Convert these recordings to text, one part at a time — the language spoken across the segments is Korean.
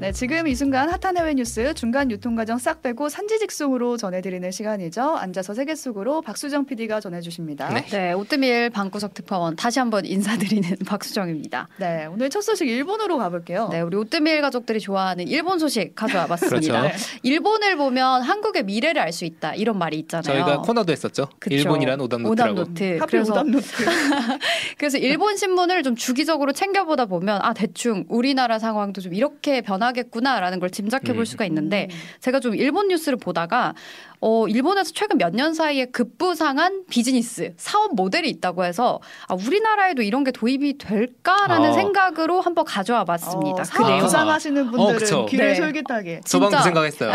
네, 지금 이 순간 핫한 해외 뉴스 중간 유통 과정 싹 빼고 산지직송으로 전해드리는 시간이죠. 앉아서 세계 속으로 박수정 PD가 전해주십니다. 네. 네, 오뜨밀 방구석 특파원 다시 한번 인사드리는 박수정입니다. 네, 오늘 첫 소식 일본으로 가볼게요. 네, 우리 오뜨밀 가족들이 좋아하는 일본 소식 가져와 봤습니다. 그렇죠. 일본을 보면 한국의 미래를 알 수 있다 이런 말이 있잖아요. 저희가 코너도 했었죠. 그쵸. 일본이란 오답 오답 노트라고. 노트. 하필 그래서 오답 노트. 그래서 일본 신문을 좀 주기적으로 챙겨보다 보면 아 대충 우리나라 상황도 좀 이렇게 변 하겠구나라는 걸 짐작해 볼 음. 수가 있는데 음. 제가 좀 일본 뉴스를 보다가 어 일본에서 최근 몇 년 사이에 급부상한 비즈니스 사업 모델이 있다고 해서 아 우리나라에도 이런 게 도입이 될까라는 어. 생각으로 한번 가져와 봤습니다. 어, 그 사업 내용 부상하시는 어, 분들은 그쵸. 귀를 네. 솔깃하게. 저 방금 진짜. 생각했어요.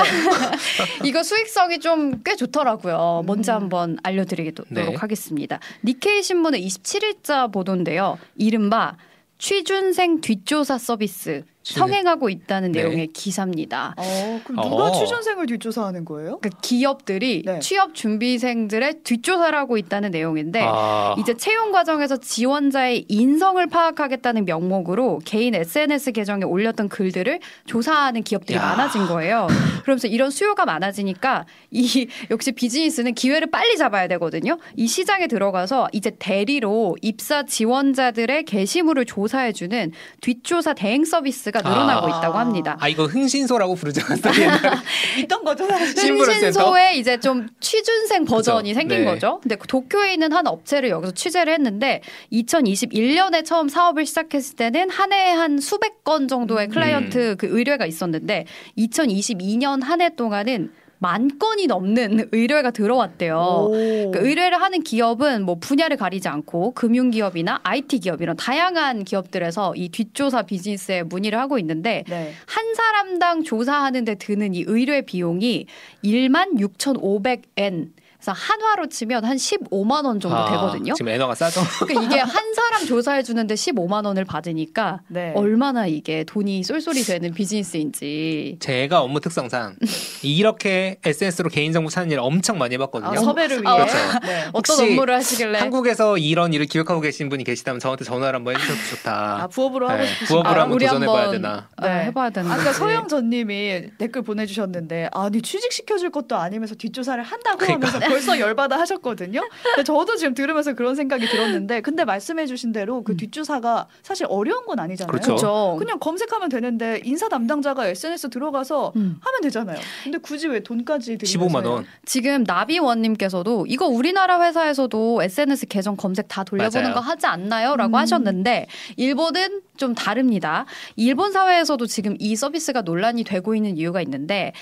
이거 수익성이 좀 꽤 좋더라고요. 먼저 음. 한번 알려드리도록 네. 하겠습니다. 니케이 신문의 27일자 보도인데요. 이른바 취준생 뒷조사 서비스 성행하고 있다는 네. 내용의 기사입니다. 어, 그럼 누가 어. 취준생을 뒷조사하는 거예요? 그 기업들이 네. 취업 준비생들의 뒷조사를 하고 있다는 내용인데 아, 이제 채용 과정에서 지원자의 인성을 파악하겠다는 명목으로 개인 SNS 계정에 올렸던 글들을 조사하는 기업들이 야. 많아진 거예요. 그러면서 이런 수요가 많아지니까 이 역시 비즈니스는 기회를 빨리 잡아야 되거든요. 이 시장에 들어가서 이제 대리로 입사 지원자들의 게시물을 조사해주는 뒷조사 대행 서비스 가 늘어나고 아. 있다고 합니다. 아 이거 흥신소라고 부르지 않았어요? 있던 거죠, 사실. 흥신소의 이제 좀 취준생 버전이 그쵸. 생긴 네. 거죠. 근데 그 도쿄에 있는 한 업체를 여기서 취재를 했는데 2021년에 처음 사업을 시작했을 때는 한 해에 한 수백 건 정도의 클라이언트 그 의뢰가 있었는데 2022년 한 해 동안은 만 건이 넘는 의뢰가 들어왔대요. 오. 그 의뢰를 하는 기업은 뭐 분야를 가리지 않고 금융기업이나 IT 기업 이런 다양한 기업들에서 이 뒷조사 비즈니스에 문의를 하고 있는데 네. 한 사람당 조사하는데 드는 이 의뢰 비용이 1만 6,500엔. 그래서 한화로 치면 한 15만 원 정도 아, 되거든요. 지금 엔화가 싸죠? 그러니까 이게 한 사람 조사해 주는데 15만 원을 받으니까 네. 얼마나 이게 돈이 쏠쏠이 되는 비즈니스인지. 제가 업무 특성상 이렇게 SNS로 개인 정보 찾는 일을 엄청 많이 해봤거든요. 아, 섭외를 위해. 아, 그렇죠. 네. 어떤 업무를 하시길래 한국에서 이런 일을 기획하고 계신 분이 계시다면 저한테 전화를 한번 해주셔도 좋다. 아, 부업으로 하고 네, 싶으신 부업으로 아, 한번 우리 도전해봐야 한번- 되나. 아, 해봐야 되는 아까. 서영 전님이 댓글 보내주셨는데 아니 취직 시켜줄 것도 아니면서 뒷조사를 한다고 그러니까. 하면서 벌써 열받아 하셨거든요. 근데 저도 지금 들으면서 그런 생각이 들었는데 근데 말씀해주신 대로 그 뒷조사가 사실 어려운 건 아니잖아요. 그렇죠. 그렇죠. 그냥 검색하면 되는데 인사 담당자가 SNS 들어가서 음. 하면 되잖아요. 근데 굳이 왜 돈까지 들이면서 15만 원. 지금 나비원님께서도 이거 우리나라 회사에서도 SNS 계정 검색 다 돌려보는 맞아요. 거 하지 않나요? 라고 음. 하셨는데 일본은 좀 다릅니다. 일본 사회에서도 지금 이 서비스가 논란이 되고 있는 이유가 있는데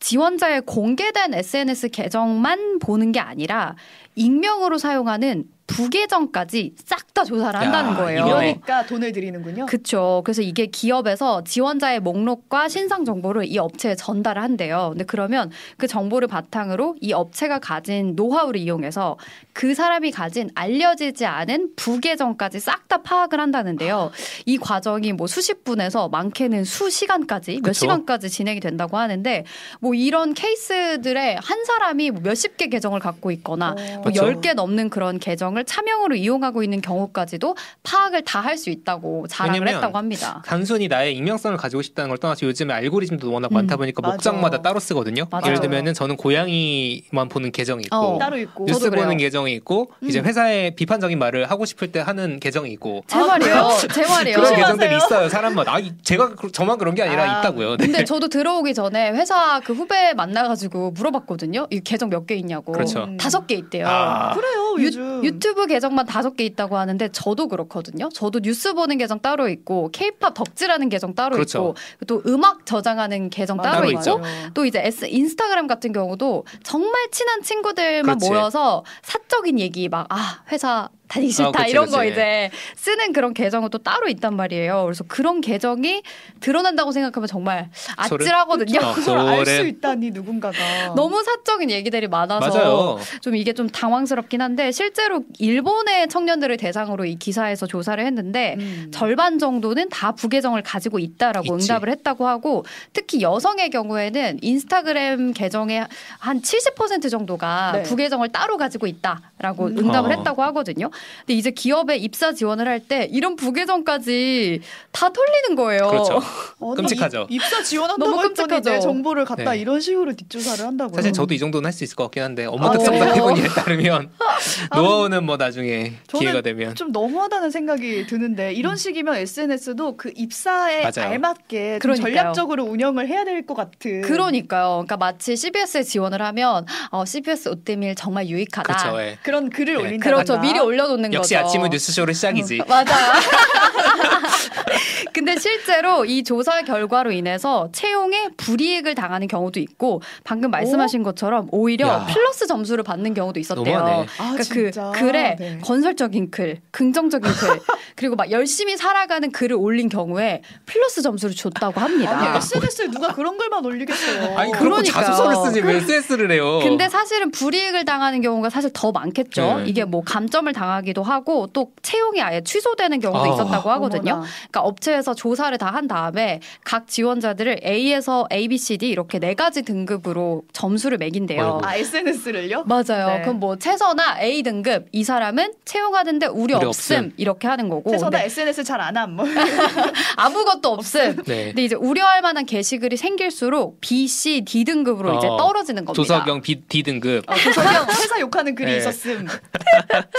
지원자의 공개된 SNS 계정만 보는 게 아니라 익명으로 사용하는 부계정까지 싹 다 조사를 야, 한다는 거예요. 그러니까 돈을 들이는군요. 그렇죠. 그래서 이게 기업에서 지원자의 목록과 신상 정보를 이 업체에 전달을 한대요. 근데 그러면 그 정보를 바탕으로 이 업체가 가진 노하우를 이용해서 그 사람이 가진 알려지지 않은 부계정까지 싹 다 파악을 한다는데요. 이 과정이 뭐 수십 분에서 많게는 수시간까지 몇 그쵸. 시간까지 진행이 된다고 하는데 뭐 이런 케이스들에 한 사람이 뭐 몇십 개 계정을 갖고 있거나 어. 뭐 그쵸. 10개 넘는 그런 계정을 차명으로 이용하고 있는 경우까지도 파악을 다 할 수 있다고 자랑을 했다고 합니다. 단순히 나의 익명성을 가지고 싶다는 걸 떠나서 요즘에 알고리즘도 워낙 음. 많다 보니까 맞아. 목적마다 따로 쓰거든요. 맞아요. 예를 들면은 저는 고양이만 보는 계정이 있고 어. 따로 있고. 뉴스. 보는 계정이 있고 이제 음. 회사에 비판적인 말을 하고 싶을 때 하는 계정이 있고 제 아, 말이에요. 제 말이에요. 그런. 계정들이 있어요. 사람마다. 아, 이- 제가 그- 저만 그런 게 아니라 아. 있다고요. 네. 근데 저도 들어오기 전에 회사 그 후배 만나가지고 물어봤거든요. 이 계정 몇 개 있냐고. 그렇죠. 음. 다섯 개 있대요. 아. 그래요 요즘. 유튜브 계정만 다섯 개 있다고 하는데 저도 그렇거든요. 저도 뉴스 보는 계정 따로 있고 케이팝 덕질하는 계정 따로 그렇죠. 있고 또 음악 저장하는 계정 맞아요, 따로 따로 있고 맞아요. 또 이제 S, 인스타그램 같은 경우도 정말 친한 친구들만 그렇지. 모여서 사적인 얘기 막 아 회사 다니기 싫다 아, 그치, 이런 거 그치. 이제 쓰는 그런 계정은 또 따로 있단 말이에요. 그래서 그런 계정이 드러난다고 생각하면 정말? 아찔하거든요. 어, 그걸 알수 소름. 있다니 누군가가. 너무 사적인 얘기들이 많아서 맞아요. 좀 이게 좀 당황스럽긴 한데 실제로 일본의 청년들을 대상으로 이 기사에서 조사를 했는데 음. 절반 정도는 다 부계정을 가지고 있다라고 있지. 응답을 했다고 하고 특히 여성의 경우에는 인스타그램 계정의 한 70% 정도가 네. 부계정을 따로 가지고 있다라고 음. 응답을 어. 했다고 하거든요. 근데 이제 기업에 입사 지원을 할 때 이런 부계정까지 다 털리는 거예요. 그렇죠. 아니, 끔찍하죠. 입- 입사 지원한다고 너무 했더니 끔찍하죠. 내 정보를 갖다 네. 이런 식으로 뒷조사를 한다고요. 사실 저도 이 정도는 할 수 있을 것 같긴 한데 아, 업무 특성상 그래요? 해본일에 따르면 노하우는 뭐 나중에 저는 기회가 되면 좀 너무하다는 생각이 드는데 이런 식이면 SNS도 그 입사에 맞아요. 알맞게. 전략적으로 운영을 해야 될 것 같은. 그러니까요. 그러니까 마치 CBS에 지원을 하면 어, CBS 옷대밀 정말 유익하다. 그렇죠. 예. 그런 글을 네. 올린다. 그렇죠. 미리 올려 놓는 역시 거죠. 아침은 뉴스쇼로 시작이지. 맞아요. 근데 실제로 이 조사 결과로 인해서 채용에 불이익을 당하는 경우도 있고 방금 말씀하신 것처럼 오히려 야. 플러스 점수를 받는 경우도 있었대요. 너무하네. 아, 그러니까 진짜. 그 글에 네. 건설적인 글, 긍정적인 글, 그리고 막 열심히 살아가는 글을 올린 경우에 플러스 점수를 줬다고 합니다. 아니 SNS에 누가 그런 글만 올리겠어요. 아니 그렇고 그러니까요. 자소서를 쓰지 왜 SS를 해요? 근데 사실은 불이익을 당하는 경우가 사실 더 많겠죠. 어. 네. 이게 뭐 감점을 당하 기도 하고 또 채용이 아예 취소되는 경우도 아. 있었다고 하거든요. 어머나. 그러니까 업체에서 조사를 다 한 다음에 각 지원자들을 A에서 A, B, C, D 이렇게 네 가지 등급으로 점수를 매긴대요. 아이고. 아 SNS를요? 맞아요. 네. 그럼 뭐 최서나 A 등급 이 사람은 채용하는데 우리, 없음, 없음. 이렇게 하는 거고 최소나 근데 SNS 잘 안 함. 뭐. 아무것도 없음. 네. 근데 이제 우려할 만한 게시글이 생길수록 B, C, D 등급으로 이제 어, 떨어지는 겁니다. 조석영 B, D 등급. 어, 조석영 회사 욕하는 글이 네. 있었음.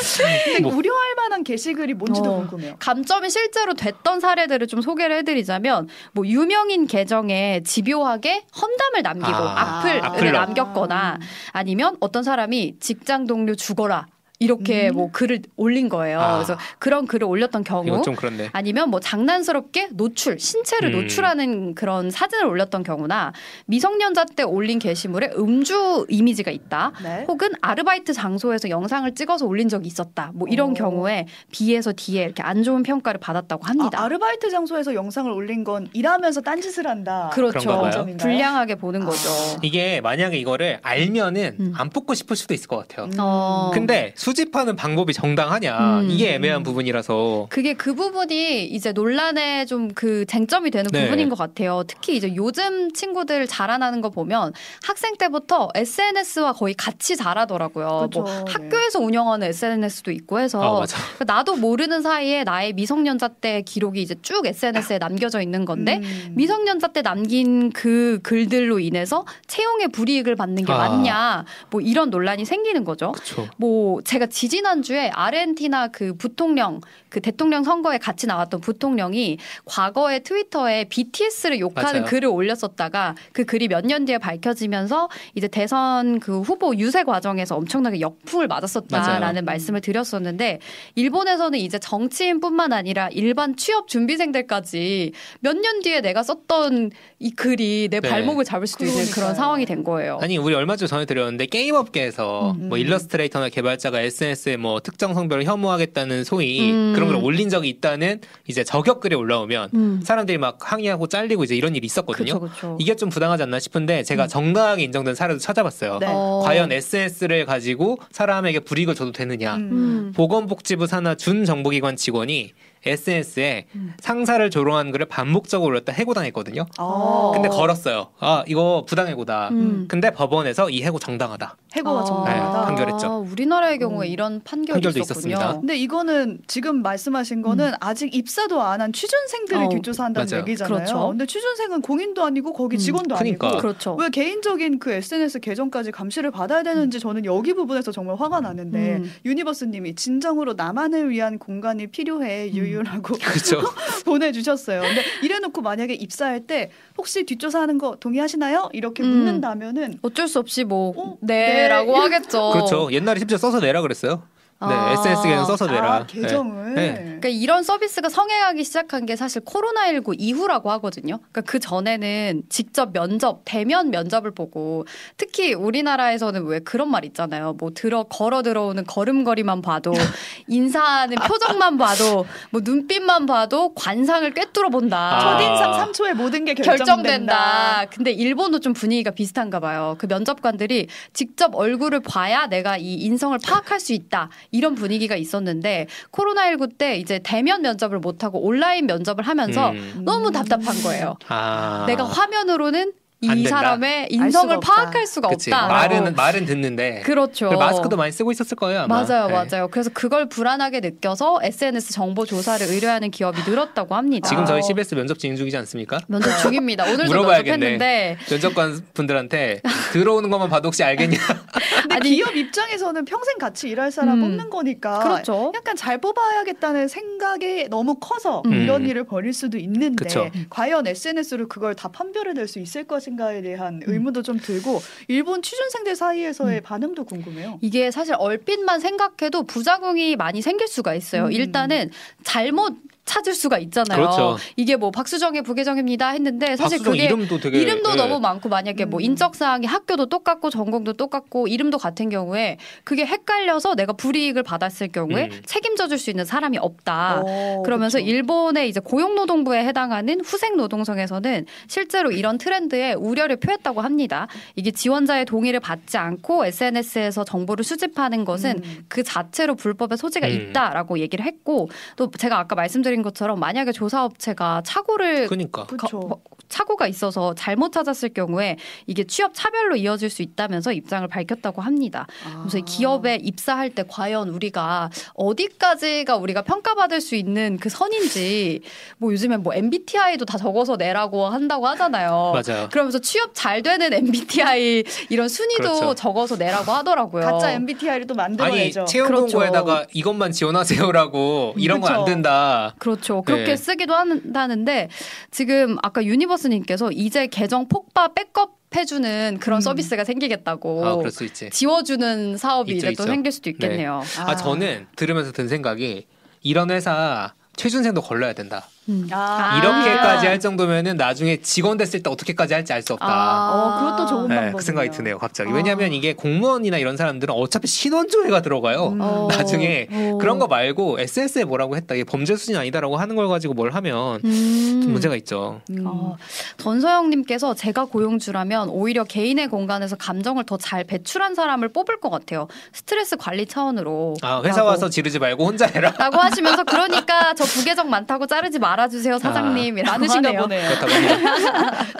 근데 뭐. 우려할 만한 게시글이 뭔지도 어. 궁금해요. 감점이 실제로 됐던 사례들을 좀 소개를 해드리자면 뭐 유명인 계정에 집요하게 험담을 남기고 아, 악플을 악플로. 남겼거나 아니면 어떤 사람이 직장 동료 죽어라 이렇게 음. 뭐 글을 올린 거예요. 아. 그래서 그런 글을 올렸던 경우 이건 좀 그렇네. 아니면 뭐 장난스럽게 노출, 신체를 음. 노출하는 그런 사진을 올렸던 경우나 미성년자 때 올린 게시물에 음주 이미지가 있다. 네. 혹은 아르바이트 장소에서 영상을 찍어서 올린 적이 있었다. 뭐 이런 오. 경우에 B에서 D에 이렇게 안 좋은 평가를 받았다고 합니다. 아, 아르바이트 장소에서 영상을 올린 건 일하면서 딴짓을 한다. 그렇죠. 점인가요? 불량하게 보는 아. 거죠. 이게 만약에 이거를 알면은 음. 안 뽑고 싶을 수도 있을 것 같아요. 음. 어. 근데 수 집하는 방법이 정당하냐 음. 이게 애매한 부분이라서 그게 그 부분이 이제 논란의 좀 그 쟁점이 되는 네. 부분인 것 같아요. 특히 이제 요즘 친구들 자라나는 거 보면 학생 때부터 SNS와 거의 같이 자라더라고요. 그렇죠. 뭐 네. 학교에서 운영하는 SNS도 있고 해서 아 맞아. 그러니까 나도 모르는 사이에 나의 미성년자 때 기록이 이제 쭉 SNS에 남겨져 있는 건데 음. 미성년자 때 남긴 그 글들로 인해서 채용에 불이익을 받는 게 아. 맞냐 뭐 이런 논란이 생기는 거죠. 그렇죠. 뭐 제가 지지난주에 아르헨티나 그 부통령 그 대통령 선거에 같이 나왔던 부통령이 과거에 트위터에 BTS를 욕하는 맞아요. 글을 올렸었다가 그 글이 몇 년 뒤에 밝혀지면서 이제 대선 그 후보 유세 과정에서 엄청나게 역풍을 맞았었다라는 맞아요. 말씀을 드렸었는데 일본에서는 이제 정치인뿐만 아니라 일반 취업 준비생들까지 몇 년 뒤에 내가 썼던 이 글이 내 네. 발목을 잡을 수도 있는 그러니까요. 그런 상황이 된 거예요. 아니 우리 얼마 전에 전해드렸는데 게임 업계에서 음. 뭐 일러스트레이터나 개발자가 SNS에 뭐 특정 성별을 혐오하겠다는 소위 음. 그런 걸 올린 적이 있다는 이제 저격글이 올라오면 음. 사람들이 막 항의하고 잘리고 이제 이런 일이 있었거든요. 그렇죠, 그렇죠. 이게 좀 부당하지 않나 싶은데 제가 정당하게 인정된 사례도 찾아봤어요. 네. 어. 과연 SNS를 가지고 사람에게 불이익을 줘도 되느냐? 음. 음. 보건복지부 산하 준정보기관 직원이 SNS에 음. 상사를 조롱한 글을 반복적으로 올렸다 해고당했거든요. 아. 근데 걸었어요. 아 이거 부당해고다. 음. 근데 법원에서 이 해고 정당하다. 해고가 아, 정당하다. 네, 판결했죠. 우리나라의 경우에 음. 이런 판결이 판결도 있었군요. 있었습니다. 근데 이거는 지금 말씀하신 거는 아직 입사도 안 한 취준생들을 어, 뒷조사한다는 맞아요. 얘기잖아요. 그렇죠. 근데 취준생은 공인도 아니고 거기 음, 직원도 그러니까. 아니고 그렇죠. 왜 개인적인 그 SNS 계정까지 감시를 받아야 되는지 저는 여기 부분에서 정말 화가 나는데 음. 유니버스님이 진정으로 나만을 위한 공간이 필요해 음. 유유라고 그렇죠. 보내주셨어요. 근데 이래놓고 만약에 입사할 때 혹시 뒷조사하는 거 동의하시나요? 이렇게 음. 묻는다면은 어쩔 수 없이 뭐 어? 네라고 네. 하겠죠. 그렇죠. 옛날에 심지어 써서 내라 그랬어요. 네, 아. SNS 계정 써서 내라. 아, 계정을 네. 그러니까 이런 서비스가 성행하기 시작한 게 사실 코로나19 이후라고 하거든요. 그러니까 그 전에는 직접 면접, 대면 면접을 보고 특히 우리나라에서는 왜 그런 말 있잖아요. 뭐 들어 걸어 들어오는 걸음걸이만 봐도 인사하는 표정만 봐도 뭐 눈빛만 봐도 관상을 꿰뚫어 본다. 아. 첫인상 3초에 모든 게 결정된다. 결정된다. 근데 일본도 좀 분위기가 비슷한가 봐요. 그 면접관들이 직접 얼굴을 봐야 내가 이 인성을 파악할 수 있다. 이런 분위기가 있었는데 코로나19 때 이제 대면 면접을 못 하고 온라인 면접을 하면서 음. 너무 답답한 거예요. 아. 내가 화면으로는 안 이 된다? 사람의 인성을. 파악할 수가 그치. 없다. 말은 말은 듣는데. 그렇죠. 마스크도 많이 쓰고 있었을 거예요. 아마. 맞아요, 네. 맞아요. 그래서 그걸 불안하게 느껴서 SNS 정보 조사를 의뢰하는 기업이 늘었다고 합니다. 지금 저희 아. CBS 면접 진행 중이지 않습니까? 면접 중입니다. 오늘도 물어봐야겠네. 면접했는데 면접관 분들한테 들어오는 것만 봐도 혹시 알겠냐? 근데 아니- 기업 입장에서는 평생 같이 일할 사람 음. 뽑는 거니까 그렇죠. 약간 잘 뽑아야겠다는 생각이 너무 커서 음. 이런 일을 벌일 수도 있는데 그쵸. 과연 SNS로 그걸 다 판별해낼 수 있을 것인가 에 대한 의문도 좀 들고 일본 취준생들 사이에서의 반응도 궁금해요. 이게 사실 얼핏만 생각해도 부작용이 많이 생길 수가 있어요. 음. 일단은 잘못 찾을 수가 있잖아요. 그렇죠. 이게 뭐 박수정의 부계정입니다 했는데 사실 그게 이름도 되게 이름도 예. 너무 많고 만약에 뭐 음. 인적 사항이 학교도 똑같고 전공도 똑같고 이름도 같은 경우에 그게 헷갈려서 내가 불이익을 받았을 경우에 음. 책임져 줄 수 있는 사람이 없다. 어, 그러면서 그쵸. 일본의 이제 고용노동부에 해당하는 후생 노동성에서는 실제로 이런 트렌드에 우려를 표했다고 합니다. 이게 지원자의 동의를 받지 않고 SNS에서 정보를 수집하는 것은 음. 그 자체로 불법의 소지가 음. 있다라고 얘기를 했고 또 제가 아까 말씀드린 것처럼 만약에 조사업체가 착오를 그러니까. 거- 착오가 있어서 잘못 찾았을 경우에 이게 취업 차별로 이어질 수 있다면서 입장을 밝혔다고 합니다. 그래서 이 아. 기업에 입사할 때 과연 우리가 어디까지가 우리가 평가받을 수 있는 그 선인지 뭐 요즘엔 뭐 MBTI도 다 적어서 내라고 한다고 하잖아요. 맞아요. 그러면서 취업 잘 되는 MBTI 이런 순위도 그렇죠. 적어서 내라고 하더라고요. 가짜 MBTI를 또 아니 만들어야죠. 채용 그렇죠. 공고에다가 이것만 지원하세요라고 이런 건안 그쵸. 된다. 그렇죠. 그렇게 네. 쓰기도 한다는데 지금 아까 유니버스님께서 이제 계정 폭파 백업 해주는 그런 음. 서비스가 생기겠다고 아 그럴 수 있지. 지워주는 사업이 있죠, 이제 또 있죠. 생길 수도 있겠네요. 아, 저는 들으면서 든 생각이 이런 회사 최준생도 걸러야 된다. 음. 아. 이렇게까지 할 정도면은 나중에 직원 됐을 때 어떻게까지 할지 알 수 없다. 어, 그것도 좋은 네, 방법이네요. 그 생각이 드네요, 갑자기. 아. 왜냐하면 이게 공무원이나 이런 사람들은 어차피 신원조회가 들어가요. 음. 어. 나중에 어. 그런 거 말고 SS에 뭐라고 했다, 이게 범죄 수준이 아니다라고 하는 걸 가지고 뭘 하면 음. 좀 문제가 있죠. 음. 어, 전서영님께서 제가 고용주라면 오히려 개인의 공간에서 감정을 더 잘 배출한 사람을 뽑을 것 같아요. 스트레스 관리 차원으로. 아, 회사 라고. 와서 지르지 말고 혼자 해라. 라고 하시면서 그러니까 저 부계정 많다고 자르지 말아주세요 사장님이라고 많으신가 하네요. 보네요.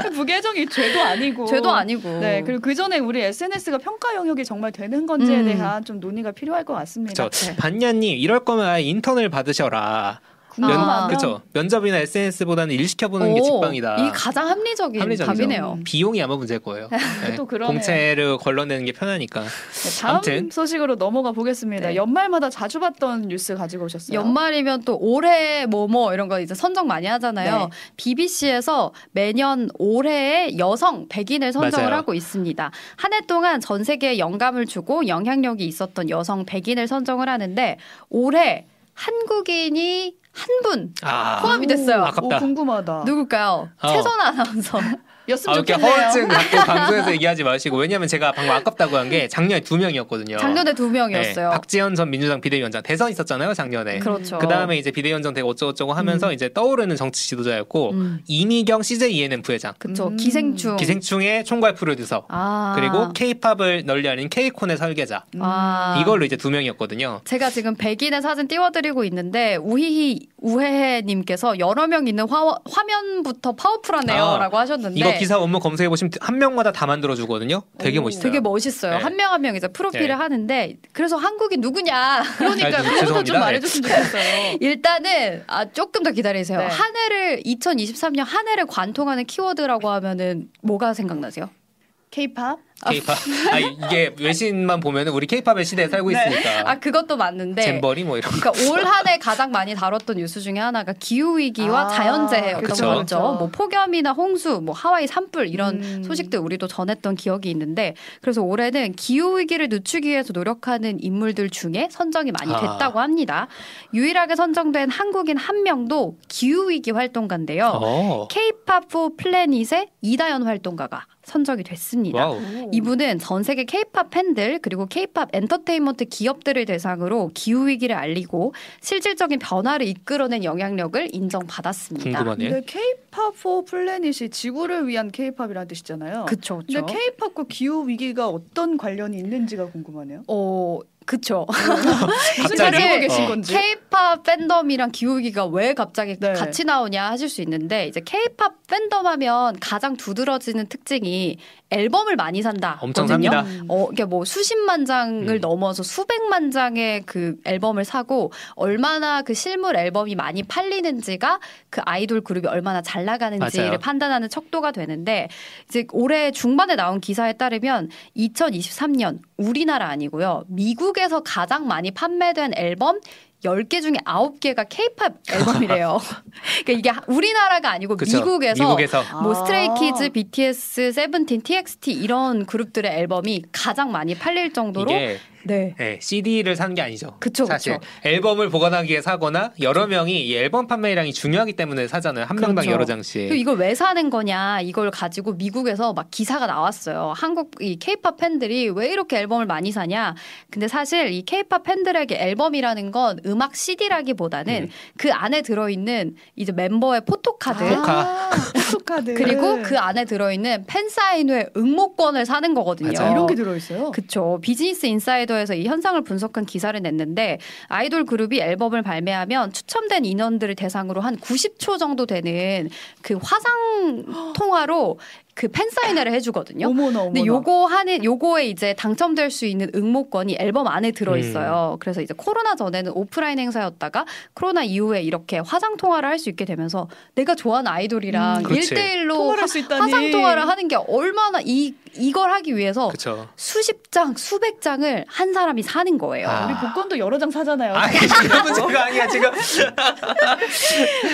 그 부계정이 죄도 아니고 죄도 아니고. 네 그리고 그 전에 우리 SNS가 평가 영역이 정말 되는 건지에 음. 대한 좀 논의가 필요할 것 같습니다. 저 네. 반냐님 이럴 거면 인턴을 받으셔라. 아. 그렇죠. 면접이나 SNS보다는 일 시켜보는 게 오, 직방이다. 이 가장 합리적인 합리적이죠. 답이네요. 비용이 아마 문제일 거예요. 네. 또 그러네요. 공채를 걸러내는 게 편하니까. 네, 다음 아무튼. 소식으로 넘어가 보겠습니다. 네. 연말마다 자주 봤던 뉴스 가지고 오셨어요. 연말이면 또 올해 뭐뭐 이런 거 이제 선정 많이 하잖아요. 네. BBC에서 매년 올해의 여성 100인을 선정을 맞아요. 하고 있습니다. 한 해 동안 전 세계에 영감을 주고 영향력이 있었던 여성 100인을 선정을 하는데 올해 한국인이 한분 아, 포함이 됐어요. 아 깝다. 오, 궁금하다. 누굴까요? 어. 최선 아나운서. 였으면 아, 이렇게 좋겠네요. 허언증 갖고 방송에서 얘기하지 마시고 왜냐면 제가 방금 아깝다고 한 게 작년에 두 명이었거든요. 작년에 두 네, 명이었어요. 박지원 전 민주당 비대위원장 대선 있었잖아요 작년에. 그렇죠. 그 다음에 이제 비대위원장 되고 어쩌고저쩌고 하면서 음. 이제 떠오르는 정치 지도자였고 음, 이미경 CJ ENM 부회장, 그쵸. 음. 기생충. 기생충의 총괄 프로듀서, 아. 그리고 K-팝을 널리 알린 K-콘의 설계자. 음. 아. 이걸로 이제 두 명이었거든요. 제가 지금 백인의 사진 띄워드리고 있는데 우희희 우혜혜님께서 여러 명 있는 화, 화면부터 파워풀하네요라고 하셨는데 이거 기사 원문 검색해 보시면 한 명마다 다 만들어 주거든요. 되게 오, 멋있어요. 되게 멋있어요. 네. 한명한명 이제 프로필을 네. 하는데 그래서 한국인 누구냐? 그러니까 아, 그것도 좀. 말해줬으면 좋겠어요. 일단은 아 조금 더 기다리세요. 네. 한 해를 2023년 한 해를 관통하는 키워드라고 하면은 뭐가 생각나세요? K-팝 K-팝. 아 이게 외신만 보면은 우리 K-팝의 시대에 살고 네. 있으니까. 아 그것도 맞는데 잼버리 뭐 이런. 거. 그러니까 올 한 해 가장 많이 다뤘던 뉴스 중에 하나가 기후 위기와 아, 자연재해였던 그쵸. 거죠. 뭐 폭염이나 홍수, 뭐 하와이 산불 이런 음. 소식들 우리도 전했던 기억이 있는데 그래서 올해는 기후 위기를 늦추기 위해서 노력하는 인물들 중에 선정이 많이 아. 됐다고 합니다. 유일하게 선정된 한국인 한 명도 기후 위기 활동가인데요. 어. K-팝 포 플래닛의 이다연 활동가가 선정이 됐습니다. wow. 이분은 전 세계 케이팝 팬들 그리고 케이팝 엔터테인먼트 기업들을 대상으로 기후 위기를 알리고 실질적인 변화를 이끌어낸 영향력을 인정받았습니다. 궁금하네. 근데 K-팝 for Planet이 지구를 위한 K-팝이라는 뜻이잖아요. 그쵸, 그쵸. 근데 K-팝과 기후 위기가 어떤 관련이 있는지가 궁금하네요. 어, 그쵸. 무슨 갑자기? 하고 계신 어. 건지. K-팝 팬덤이랑 기후 위기가 왜 갑자기 네. 같이 나오냐 하실 수 있는데 이제 K-팝 팬덤 하면 가장 두드러지는 특징이 앨범을 많이 산다. 엄청. 삽니다. 어, 이게 뭐 수십만 장을 음. 넘어서 수백만 장의 그 앨범을 사고 얼마나 그 실물 앨범이 많이 팔리는지가 그 아이돌 그룹이 얼마나 잘 나가는지를 맞아요. 판단하는 척도가 되는데 이제 올해 중반에 나온 기사에 따르면 2023년 우리나라 아니고요. 미국 에서 가장 많이 판매된 앨범 10개 중에 9개가 케이팝 앨범이래요. 그러니까 이게 우리나라가 아니고 그쵸. 미국에서 미국에서 뭐 아. 스트레이키즈, BTS, 세븐틴, TXT 이런 그룹들의 앨범이 가장 많이 팔릴 정도로 이게 네. 네, CD를 산 게 아니죠. 그쵸, 사실 그쵸. 앨범을 보관하기 위해 사거나 여러 명이 이 앨범 판매량이 중요하기 때문에 사잖아요. 한 명당 그렇죠. 여러 장씩. 이걸 왜 사는 거냐 이걸 가지고 미국에서 막 기사가 나왔어요. 한국 이 케이팝 팬들이 왜 이렇게 앨범을 많이 사냐. 근데 사실 이 케이팝 팬들에게 앨범이라는 건 음악 CD라기보다는 음. 그 안에 들어있는 이제 멤버의 포토카드 포카. 포토카드. 그리고 그 안에 들어있는 팬사인회 응모권을 사는 거거든요. 맞아요. 이런 게 들어있어요. 그쵸. Business Insider에서 이 현상을 분석한 기사를 냈는데 아이돌 그룹이 앨범을 발매하면 추첨된 인원들을 대상으로 한 90초 정도 되는 그 화상 통화로 그 팬사인회를 해주거든요. 어머나 어머나. 근데 요거 하는 요거에 이제 당첨될 수 있는 응모권이 앨범 안에 들어 있어요. 그래서 이제 코로나 전에는 오프라인 행사였다가 코로나 이후에 이렇게 화상 통화를 할 수 있게 되면서 내가 좋아하는 아이돌이랑 음, 그렇지. 일대일로 통화를 할수 있다니. 화상 통화를 하는 게 얼마나 이 이걸 하기 위해서 그렇죠. 수십 장, 수백 장을 한 사람이 사는 거예요. 아. 우리 복권도 여러 장 사잖아요. 아, 이런 문제가 아니야 지금.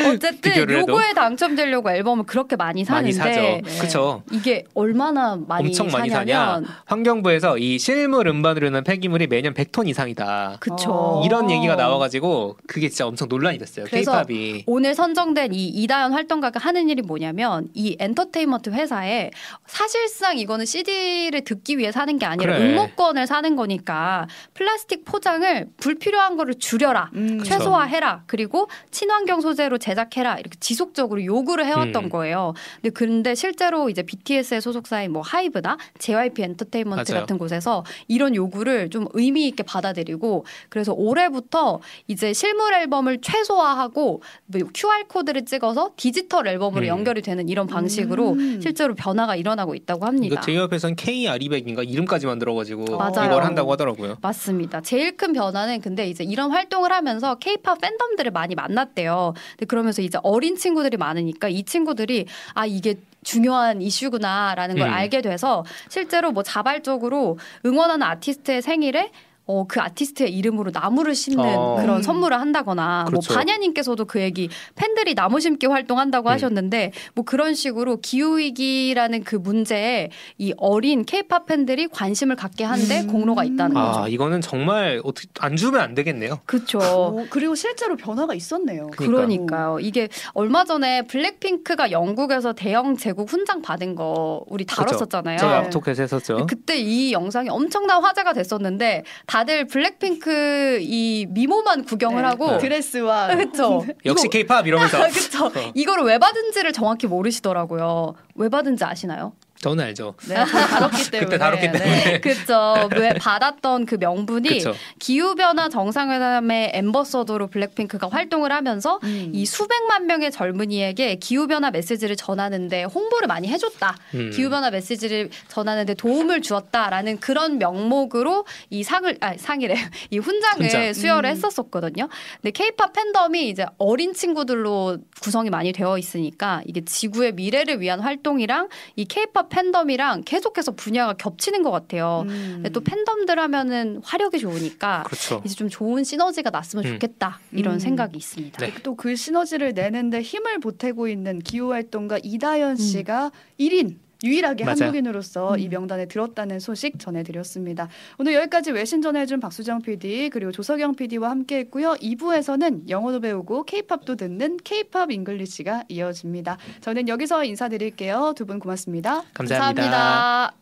어쨌든. 요거에 당첨되려고 앨범을 그렇게 많이 많이 사는데 사죠. 그렇죠. 이게 얼마나 많이 엄청 많이 사냐. 사냐면 환경부에서 이 실물 음반으로 는 폐기물이 매년 100톤 이상이다. 그쵸. 어. 이런 얘기가 나와가지고 그게 진짜 엄청 논란이 됐어요. 그래서 케이팝이. 오늘 선정된 이 이다연 활동가가 하는 일이 뭐냐면 이 엔터테인먼트 회사에 사실상 이거는 CD를 듣기 위해 사는 게 아니라 그래. 응모권을 사는 거니까 플라스틱 포장을 불필요한 거를 줄여라. 음. 그쵸. 최소화해라. 그리고 친환경 소재로 제작해라. 이렇게 지속적으로 요구를 해왔던 음. 거예요. 근데 근데 실제로 이제 BTS의 소속사인 뭐 하이브나 JYP 엔터테인먼트 맞아요. 같은 곳에서 이런 요구를 좀 의미 있게 받아들이고 그래서 올해부터 이제 실물 앨범을 최소화하고 뭐 QR 코드를 찍어서 디지털 앨범으로 음. 연결이 되는 이런 방식으로 음. 실제로 변화가 일어나고 있다고 합니다. 이거 제이홉에서는 K200인가 이름까지 만들어가지고 맞아요. 이걸 한다고 하더라고요. 맞습니다. 제일 큰 변화는 근데 이제 이런 활동을 하면서 케이팝 팬덤들을 많이 만났대요. 근데 그러면서 이제 어린 친구들이 많으니까 이 친구들이 아 이게 중요한 이슈구나라는 걸 음. 알게 돼서 실제로 뭐 자발적으로 응원하는 아티스트의 생일에 어, 그 아티스트의 이름으로 나무를 심는 어. 그런 음. 선물을 한다거나 그렇죠. 뭐 반야님께서도 그 얘기 팬들이 나무 심기 활동한다고 음. 하셨는데 뭐 그런 식으로 기후 위기라는 그 문제에 이 어린 케이팝 팬들이 관심을 갖게 한데 음. 공로가 있다는 거죠. 아 이거는 정말 어떻게 안 주면 안 되겠네요. 그렇죠. 어, 그리고 실제로 변화가 있었네요. 그러니까요. 그러니까요. 이게 얼마 전에 블랙핑크가 영국에서 대형 제국 훈장 받은 거 우리 다뤘었잖아요. 저희 네. 앞토크에서 했었죠. 그때 이 영상이 엄청난 화제가 됐었는데 다들 블랙핑크 이 미모만 구경을 네. 하고 드레스와 그렇죠. 역시 케이팝 이러면서 그렇죠. 어. 이거를 왜 받은지를 정확히 모르시더라고요. 왜 받은지 아시나요? 저는 알죠. 네, 다뤘기 때문에. 그때 다뤘기 때문에. 그렇죠. 왜 받았던 그 명분이 그쵸. 기후 변화 정상회담의 엠버서더로 블랙핑크가 활동을 하면서 음. 이 수백만 명의 젊은이에게 기후 변화 메시지를 전하는데 홍보를 많이 해줬다. 음. 기후 변화 메시지를 전하는데 도움을 주었다라는 그런 명목으로 이 상을 아 상이래 이 훈장을 훈장. 수여를 음. 했었었거든요. 근데 케이팝 팬덤이 이제 어린 친구들로 구성이 많이 되어 있으니까 이게 지구의 미래를 위한 활동이랑 이 케이팝 팬덤이랑 계속해서 분야가 겹치는 것 같아요. 음. 또 팬덤들 하면은 화력이 좋으니까 그렇죠. 이제 좀 좋은 시너지가 났으면 음. 좋겠다 이런 음. 생각이 있습니다. 네. 또 그 시너지를 내는데 힘을 보태고 있는 기후 활동가 음. 이다연 씨가 1인 유일하게 맞아요. 한국인으로서 음. 이 명단에 들었다는 소식 전해드렸습니다. 오늘 여기까지 외신 전해준 박수정 PD 그리고 조석영 PD와 함께했고요. 2부에서는 영어도 배우고 K-팝도 듣는 K-팝 English가 이어집니다. 저는 여기서 인사드릴게요. 두 분 고맙습니다. 감사합니다. 감사합니다.